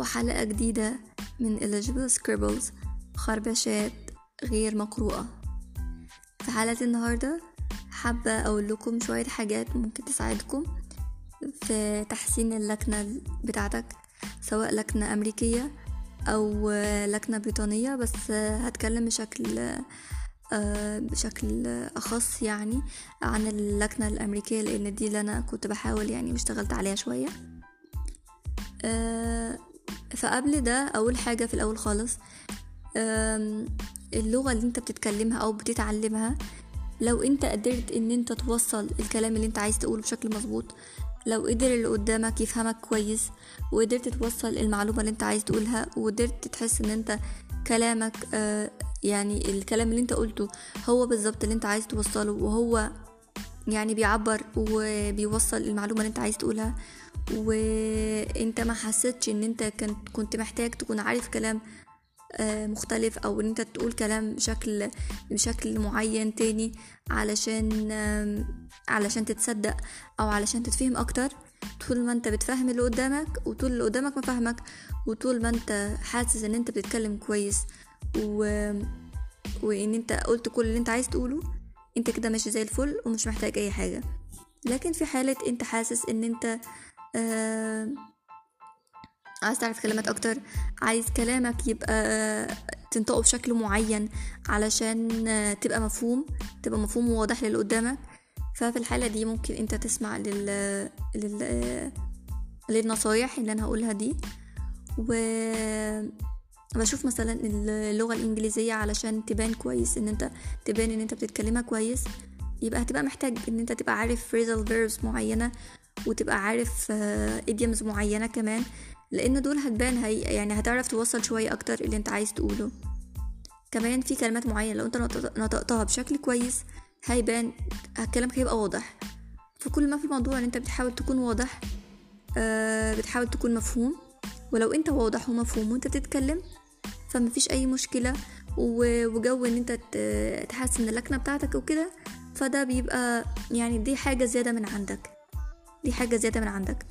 وحلقة جديدة من Eligible Scribbles خربشات غير مقروءة. في حلقة النهاردة حابة أقول لكم شوية حاجات ممكن تساعدكم في تحسين اللكنة بتاعتك سواء لكنة أمريكية أو لكنة بريطانية بس هتكلم بشكل بشكل أخص يعني عن اللكنة الأمريكية لأن دي اللي أنا كنت بحاول يعني واشتغلت عليها شوية. فقبل ده أول حاجة في الأول خالص اللغة اللي أنت بتتكلمها أو بتتعلمها لو أنت قدرت إن أنت توصل الكلام اللي أنت عايز تقوله بشكل مظبوط لو قدر اللي قدامك يفهمك كويس وقدرت توصل المعلومة اللي أنت عايز تقولها وقدرت تحس إن أنت كلامك آه يعني الكلام اللي أنت قلته هو بالظبط اللي أنت عايز توصله وهو يعني بيعبر وبيوصل المعلومة اللي أنت عايز تقولها. وانت ما حسيتش ان انت كنت كنت محتاج تكون عارف كلام مختلف أو ان انت تقول كلام بشكل بشكل معين تاني علشان علشان تتصدق أو علشان تتفهم أكتر. طول ما انت بتفهم اللي قدامك وطول اللي قدامك مفهمك وطول ما انت حاسس ان انت بتتكلم كويس و... وان انت قلت كل اللي انت عايز تقوله انت كده ماشي زي الفل ومش محتاج اي حاجة. لكن في حالة انت حاسس ان انت آه عايز تعرف كلمات أكتر. عايز كلامك يبقى تنطقه بشكل معين علشان تبقى مفهوم تبقى مفهوم وواضح للي قدامك. ففي الحالة دي ممكن أنت تسمع لل, لل... للنصايح اللي أنا هقولها دي. و بشوف مثلا اللغة الإنجليزية علشان تبان كويس إن أنت تبان إن أنت بتتكلمها كويس يبقى هتبقى محتاج إن أنت تبقى عارف phrasal verbs معينة وتبقى عارف idioms معينة كمان لأن دول هتبان هي يعني هتعرف توصل شوية أكتر اللي أنت عايز تقوله. كمان في كلمات معينة لو أنت نطقتها بشكل كويس هيبان كلامك هيبقى واضح. فكل ما في الموضوع إن أنت بتحاول تكون واضح آه بتحاول تكون مفهوم ولو أنت واضح ومفهوم وأنت بتتكلم فمفيش أي مشكلة وجو إن أنت تحسن اللكنة بتاعتك وكده فده بيبقى يعني دي حاجة زيادة من عندك. دي حاجة زيادة من عندك.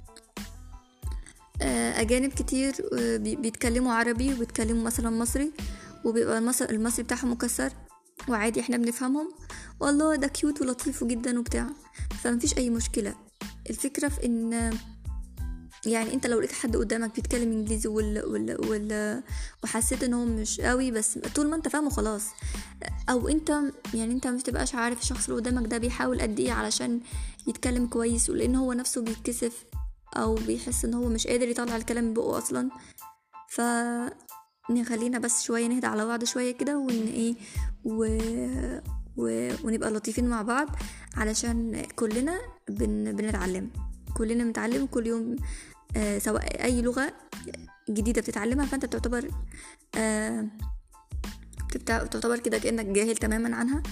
أجانب كتير بيتكلموا عربي وبيتكلموا مثلا مصري وبيبقى المصري بتاعهم مكسر وعادي إحنا بنفهمهم. والله ده كيوت ولطيف جدا وبتاع. فمفيش أي مشكلة. الفكرة في إن يعني انت لو لقيت حد قدامك بيتكلم انجليزي وال وال وال وحسيت ان هو مش قوي بس طول ما انت فاهمه خلاص. أو انت يعني انت مش تبقاش عارف الشخص اللي قدامك ده بيحاول قد إيه علشان يتكلم كويس ولان هو نفسه بيتكسف أو بيحس ان هو مش قادر يطلع الكلام من بقه أصلا. ف نخلينا بس شوية نهدى على بعض شوية كده ون إيه و... و... ونبقى لطيفين مع بعض علشان كلنا بن... بنتعلم. كلنا بنتعلم كل يوم سواء أي لغة جديدة بتتعلمها فأنت بتعتبر آه تعتبر كده كأنك جاهل تماما عنها.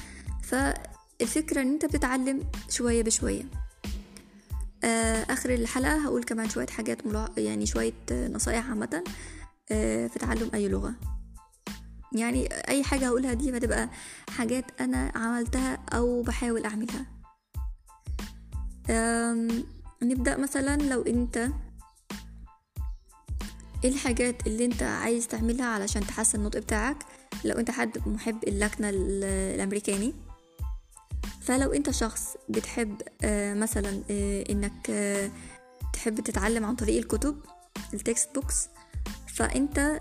فالفكرة إن أنت بتتعلم شوية بشوية. آه آخر الحلقة هقول كمان شوية حاجات. يعني شوية نصايح عامة آه في تعلم أي لغة. يعني أي حاجة هقولها دي هتبقى حاجات أنا عملتها أو بحاول أعملها. نبدأ مثلا لو أنت إيه الحاجات اللي انت عايز تعملها علشان تحسن النطق بتاعك لو انت حد محب اللكنه الامريكاني؟ فلو انت شخص بتحب آه مثلا آه انك آه تحب تتعلم عن طريق الكتب ال text books فانت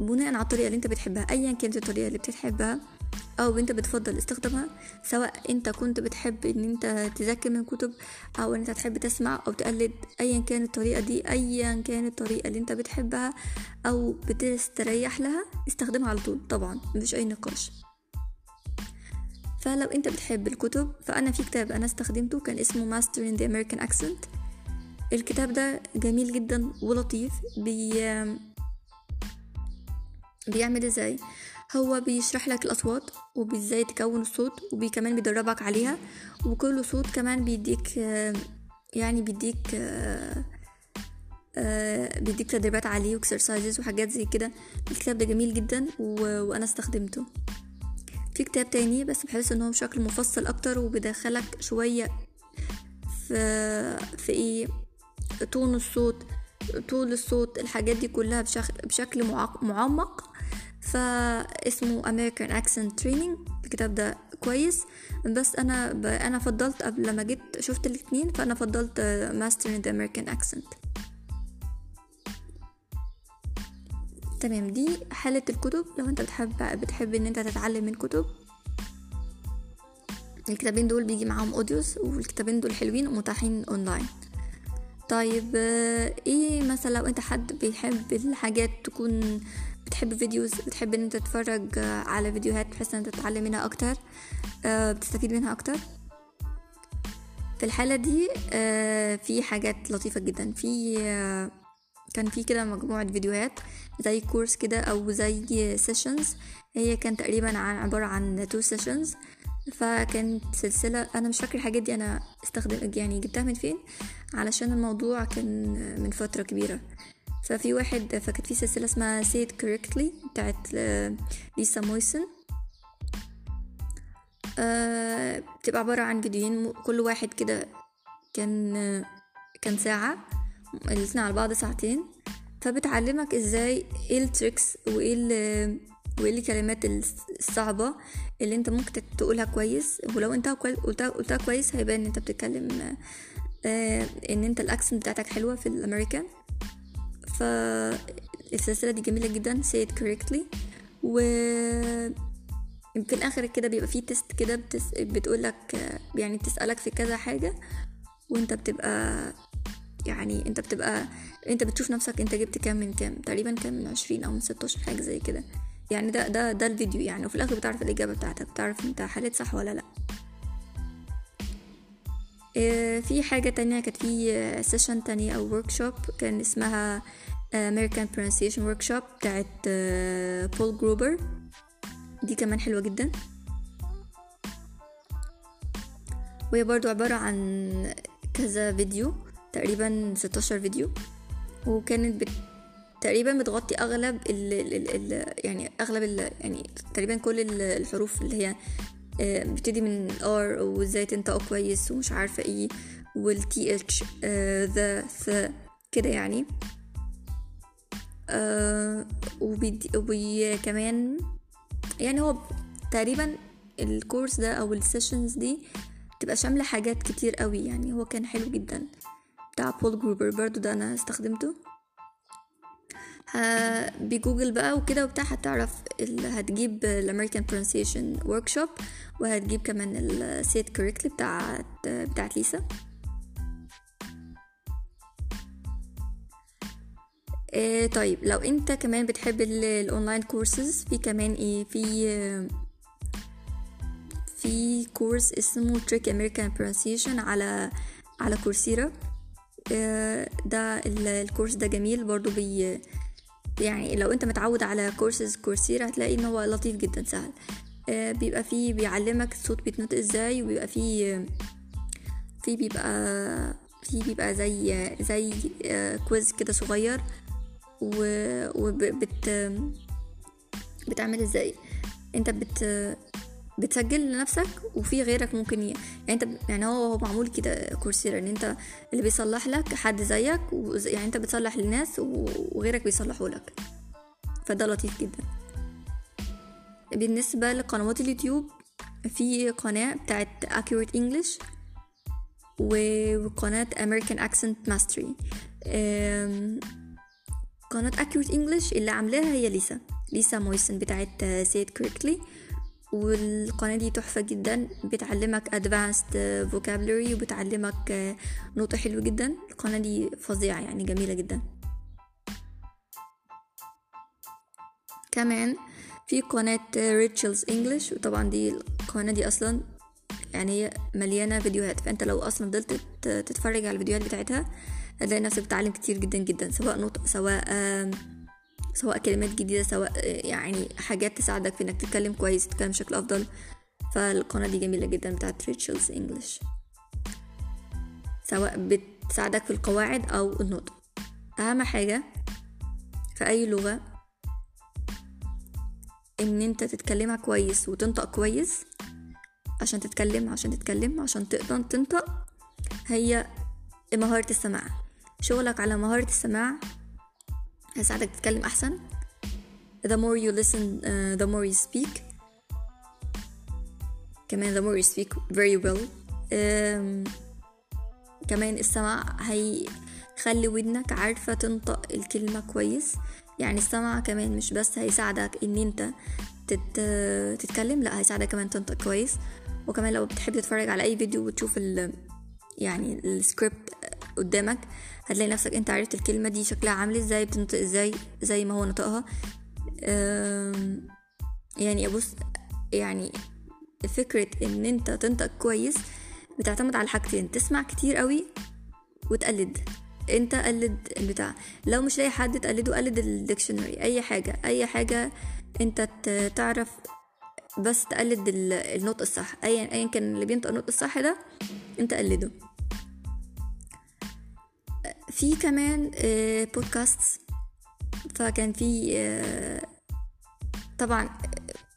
بناء على الطريقة اللي انت بتحبها ايا كانت الطريقة اللي بتحبها أو أنت بتفضل استخدامها سواء أنت كنت بتحب إن أنت تذاكر من كتب أو إن أنت تحب تسمع أو تقلد ايا كانت الطريقة دي ايا كانت الطريقة اللي أنت بتحبها أو بتستريح لها استخدمها على طول طبعا مفيش أي نقاش. فلو أنت بتحب الكتب فأنا في كتاب أنا استخدمته كان اسمه Master in the American Accent. الكتاب ده جميل جدا ولطيف بي بيعمل إزاي؟ هو بيشرح لك الأصوات وازاي تكون الصوت وكمان بيدربك عليها وكل صوت كمان بيديك يعني بيديك بيديك تدريبات عليه و exercises وحاجات زي كده. الكتاب ده جميل جدا. وأنا استخدمته. في كتاب تاني بس بحس إن هو بشكل مفصل أكتر وبيدخلك شوية في في إيه؟ تون الصوت طول الصوت الحاجات دي كلها بشكل, بشكل معمق. فاسمه American Accent Training. الكتاب ده كويس. بس أنا ب... أنا فضلت قبل لما جيت شفت الاثنين فأنا فضلت in the American Accent. تمام دي حالة الكتب. لو أنت بتحب بتحب إن أنت تتعلم من كتب الكتابين دول بيجي معاهم audios والكتابين دول حلوين ومتاحين اونلاين طيب إيه مثلا لو أنت حد بيحب الحاجات تكون بتحب videos بتحب إن أنت تتفرج على فيديوهات بحيث إن أنت تتعلم منها أكتر بتستفيد منها أكتر؟ في الحالة دي في حاجات لطيفة جدا. في كان في كده مجموعة فيديوهات زي course كده أو زي sessions هي كان تقريبا عن عبارة عن two sessions فكانت سلسلة أنا مش فاكرة الحاجات دي أنا استخدم يعني جبتها من فين علشان الموضوع كان من فترة كبيرة. ففي واحد فكانت في سلسلة اسمها It Correctly بتاعت ليسا مويسن أه بتبقى عبارة عن فيديوهين كل واحد كده كان كان ساعة الاتنين على بعض ساعتين. فبتعلمك إزاي إيه ال tricks وإيه وإيه الكلمات الصعبة اللي أنت ممكن تقولها كويس. ولو انت قلتها, قلتها كويس هيبان إن أنت بتتكلم آه إن أنت ال accent بتاعتك حلوة في الأمريكان. فالسلسلة دي جميلة جدا. Say it correctly. و في الآخر كده بيبقى فيه test كده بتس... بتقولك يعني بتسألك في كذا حاجة وانت بتبقى يعني انت بتبقى انت بتشوف نفسك انت جبت كام من كام تقريبا كام من عشرين أو من ستاشر حاجة زي كده. يعني ده ده ده الفيديو يعني وفي الآخر بتعرف الإجابة بتاعتك بتعرف انت حليت صح ولا لأ. آه في حاجة تانية كانت في session تانية أو workshop كان اسمها American Pronunciation Workshop بتاعت بول جروبر دي كمان حلوة جدا. وهي برضو عبارة عن كذا فيديو تقريبا 16 فيديو. وكانت بت تقريبا بتغطي أغلب ال ال ال يعني أغلب ال يعني تقريبا كل الحروف اللي هي بتبتدي من R وازاي تنطق كويس ومش عارفة إيه وال TH ذا ث كده يعني. آه وكمان يعني هو تقريبا ال course ده أو ال sessions دي تبقى شاملة حاجات كتير قوي يعني. هو كان حلو جدا. بتاع بول جروبر برضو ده أنا استخدمته. بجوجل بقى وكده وبتاع هتعرف هتجيب ال American pronunciation workshop وهتجيب كمان ال Say It Correctly بتاعت بتاعت ليسا. إيه طيب لو انت كمان بتحب ال online courses في كمان إيه؟ في في course اسمه Tricky American pronunciation على على Coursera إيه ده ال course ده جميل برضو بي يعني لو انت متعود على courses Coursera هتلاقي إن هو لطيف جدا سهل. آه بيبقى فيه بيعلمك الصوت بيتنطق إزاي وبيبقى فيه في بيبقى في بيبقى زي زي آه كويز كده صغير. وبت بتعمل إزاي؟ انت بت بتسجل لنفسك وفي غيرك ممكن. يعني انت يعني هو معمول كده كورسيرا ان انت اللي بيصلح لك حد زيك. يعني انت بتصلح للناس وغيرك بيصلحوا لك فده لطيف جدا بالنسبة لقنوات اليوتيوب في قناة بتاعت Accurate English وقناة American Accent Mastery قناة Accurate English اللي عاملاها هي ليسا ليسا مويسن بتاعت Say It Correctly والقناة دي تحفة جدا. بتعلمك advanced vocabulary وبتعلمك نطق حلو جدا. القناة دي فظيعة يعني جميلة جدا. كمان في قناة Rachel's English وطبعا دي القناة دي أصلا يعني هي مليانة فيديوهات. فأنت لو أصلا فضلت تتفرج على الفيديوهات بتاعتها هتلاقي نفسك بتتعلم كتير جدا جدا سواء نطق سواء سواء كلمات جديدة سواء يعني حاجات تساعدك في إنك تتكلم كويس تتكلم بشكل أفضل. فالقناة دي جميلة جدا بتاعت Rachel's English سواء بتساعدك في القواعد أو النطق. أهم حاجة في أي لغة إن أنت تتكلمها كويس وتنطق كويس. عشان تتكلم عشان تتكلم عشان تقدر تنطق هي مهارة السماع. شغلك على مهارة السماع هيساعدك تتكلم أحسن. The more you listen uh, the more you speak. كمان the more you speak very well. Um, كمان السمع هيخلي ودنك عارفة تنطق الكلمة كويس. يعني السمع كمان مش بس هيساعدك إن أنت تت... تتكلم لا هيساعدك كمان تنطق كويس. وكمان لو بتحب تتفرج على أي فيديو وتشوف ال... يعني السكريبت قدامك هتلاقي نفسك انت عرفت الكلمة دي شكلها عامل إزاي بتنطق إزاي زي ما هو نطقها. يعني ابص يعني فكرة ان انت تنطق كويس بتعتمد على حاجتين تسمع كتير قوي وتقلد. انت قلد البتاع. لو مش لاقي حد تقلده قلد ال dictionary. اي حاجة اي حاجة انت تعرف بس تقلد النطق الصح. ايا ايا كان اللي بينطق النطق الصح ده انت قلده. في كمان بودكاست فكان في طبعا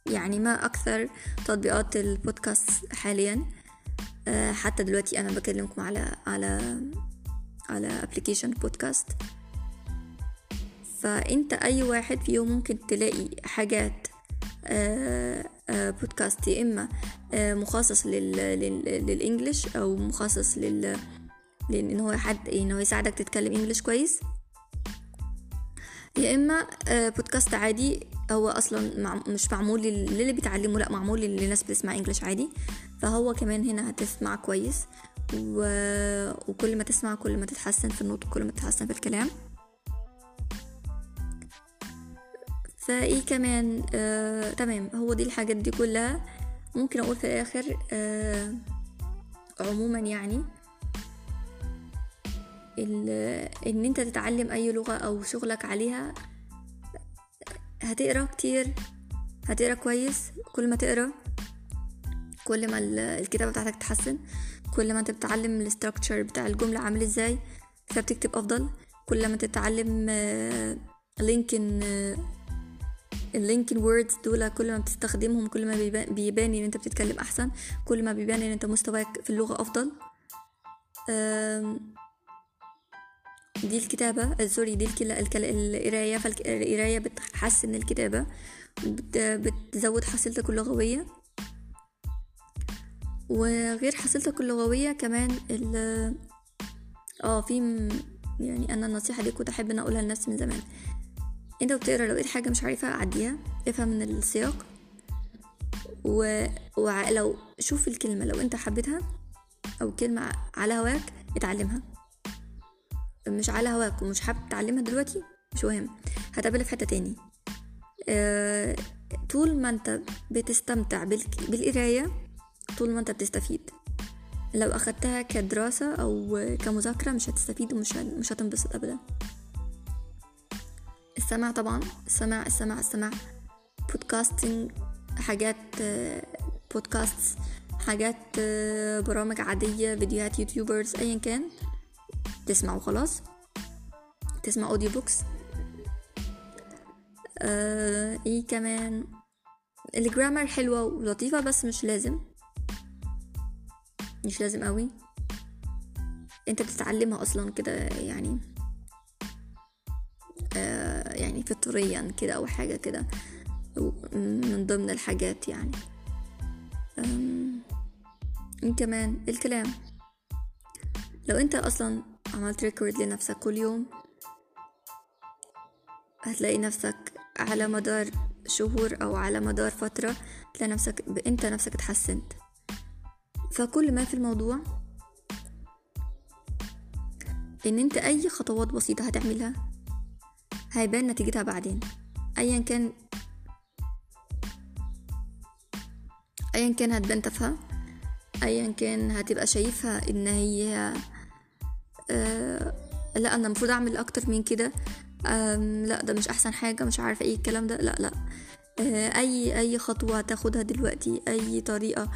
يعني ما أكثر تطبيقات البودكاست حاليا. حتى دلوقتي أنا بكلمكم على على على application بودكاست فأنت أي واحد فيهم ممكن تلاقي حاجات بودكاست يا إما مخصص لل English أو مخصص لل لأن هو حد إن هو يساعدك تتكلم English كويس. يا إما بودكاست عادي هو أصلا مش معمول للي بيتعلموا لأ معمول للناس بتسمع إنجليش عادي. فهو كمان هنا هتسمع كويس و... وكل ما تسمع كل ما تتحسن في النطق كل ما تتحسن في الكلام. فإيه كمان؟ آه... تمام. هو دي الحاجات دي كلها. ممكن أقول في الآخر آه... عموما يعني. إن أنت تتعلم أي لغة أو شغلك عليها هتقرأ كتير هتقرأ كويس. كل ما تقرأ كل ما الكتابة بتاعتك تتحسن كل ما أنت بتتعلم ال structure بتاع الجملة عامل إزاي فبتكتب أفضل. كل ما تتعلم linking ال linking words دول كل ما بتستخدمهم كل ما بيبان إن أنت بتتكلم أحسن. كل ما بيبان إن أنت مستواك في اللغة أفضل. دي الكتابة سوري دي القراية فالقراية بتحسن الكتابة بتزود حصيلتك اللغوية. وغير حصيلتك اللغوية كمان ال آه في يعني أنا النصيحة دي كنت أحب إن أقولها لنفسي من زمان. أنت بتقرأ لو لقيت حاجة مش عارفها عديها افهم من السياق. و... ولو شوف الكلمة لو أنت حبيتها أو كلمة على هواك اتعلمها. مش على هواك ومش حابب تتعلمها دلوقتي مش مهم. هتقابلها في حتة تاني. أه... طول ما انت بتستمتع بالك... بالقراية طول ما انت بتستفيد. لو أخدتها كدراسة أو كمذاكرة مش هتستفيد ومش مش هتنبسط ابدا. السمع طبعا. السمع السمع السمع podcasting حاجات بودكاست حاجات برامج عادية فيديوهات YouTubers ايا كان. تسمع وخلاص. تسمع audio books آه إيه كمان؟ ال grammar حلوة ولطيفة بس مش لازم. مش لازم قوي. أنت بتتعلمها أصلا كده يعني آه يعني فطريا كده أو حاجة كده من ضمن الحاجات يعني. كمان؟ الكلام. لو أنت أصلا عملت ريكورد لنفسك كل يوم. هتلاقي نفسك على مدار شهور أو على مدار فترة تلاقي نفسك أنت نفسك اتحسنت. فكل ما في الموضوع إن أنت أي خطوات بسيطة هتعملها هيبان نتيجتها بعدين. ايا كان ايا كان هتبان تافهة ايا كان هتبقى شايفها إن هي لا أنا المفروض أعمل أكتر من كده. لا ده مش أحسن حاجة مش عارفة إيه الكلام ده. لا لا. آه أي أي خطوة هتاخدها دلوقتي أي طريقة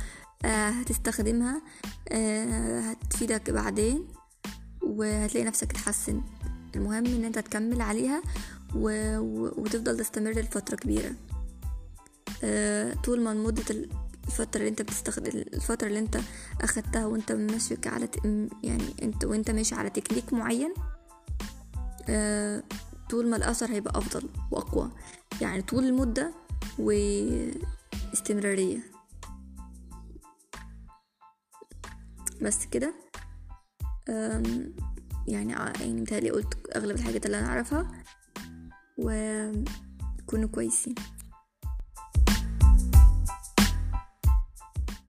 آه هتستخدمها آه هتفيدك بعدين وهتلاقي نفسك اتحسن. المهم إن أنت تكمل عليها و... وتفضل تستمر لفترة كبيرة. آه طول ما مدة الفترة اللي انت بتستخدم الفترة اللي انت أخدتها وانت ماشي على ت... يعني انت وانت ماشي على تكنيك معين آه طول ما الأثر هيبقى أفضل وأقوى. يعني طول المدة واستمرارية. بس كده. آم، يعني يعني متهيألي قلت أغلب الحاجات اللي أنا أعرفها وكونوا كويسين.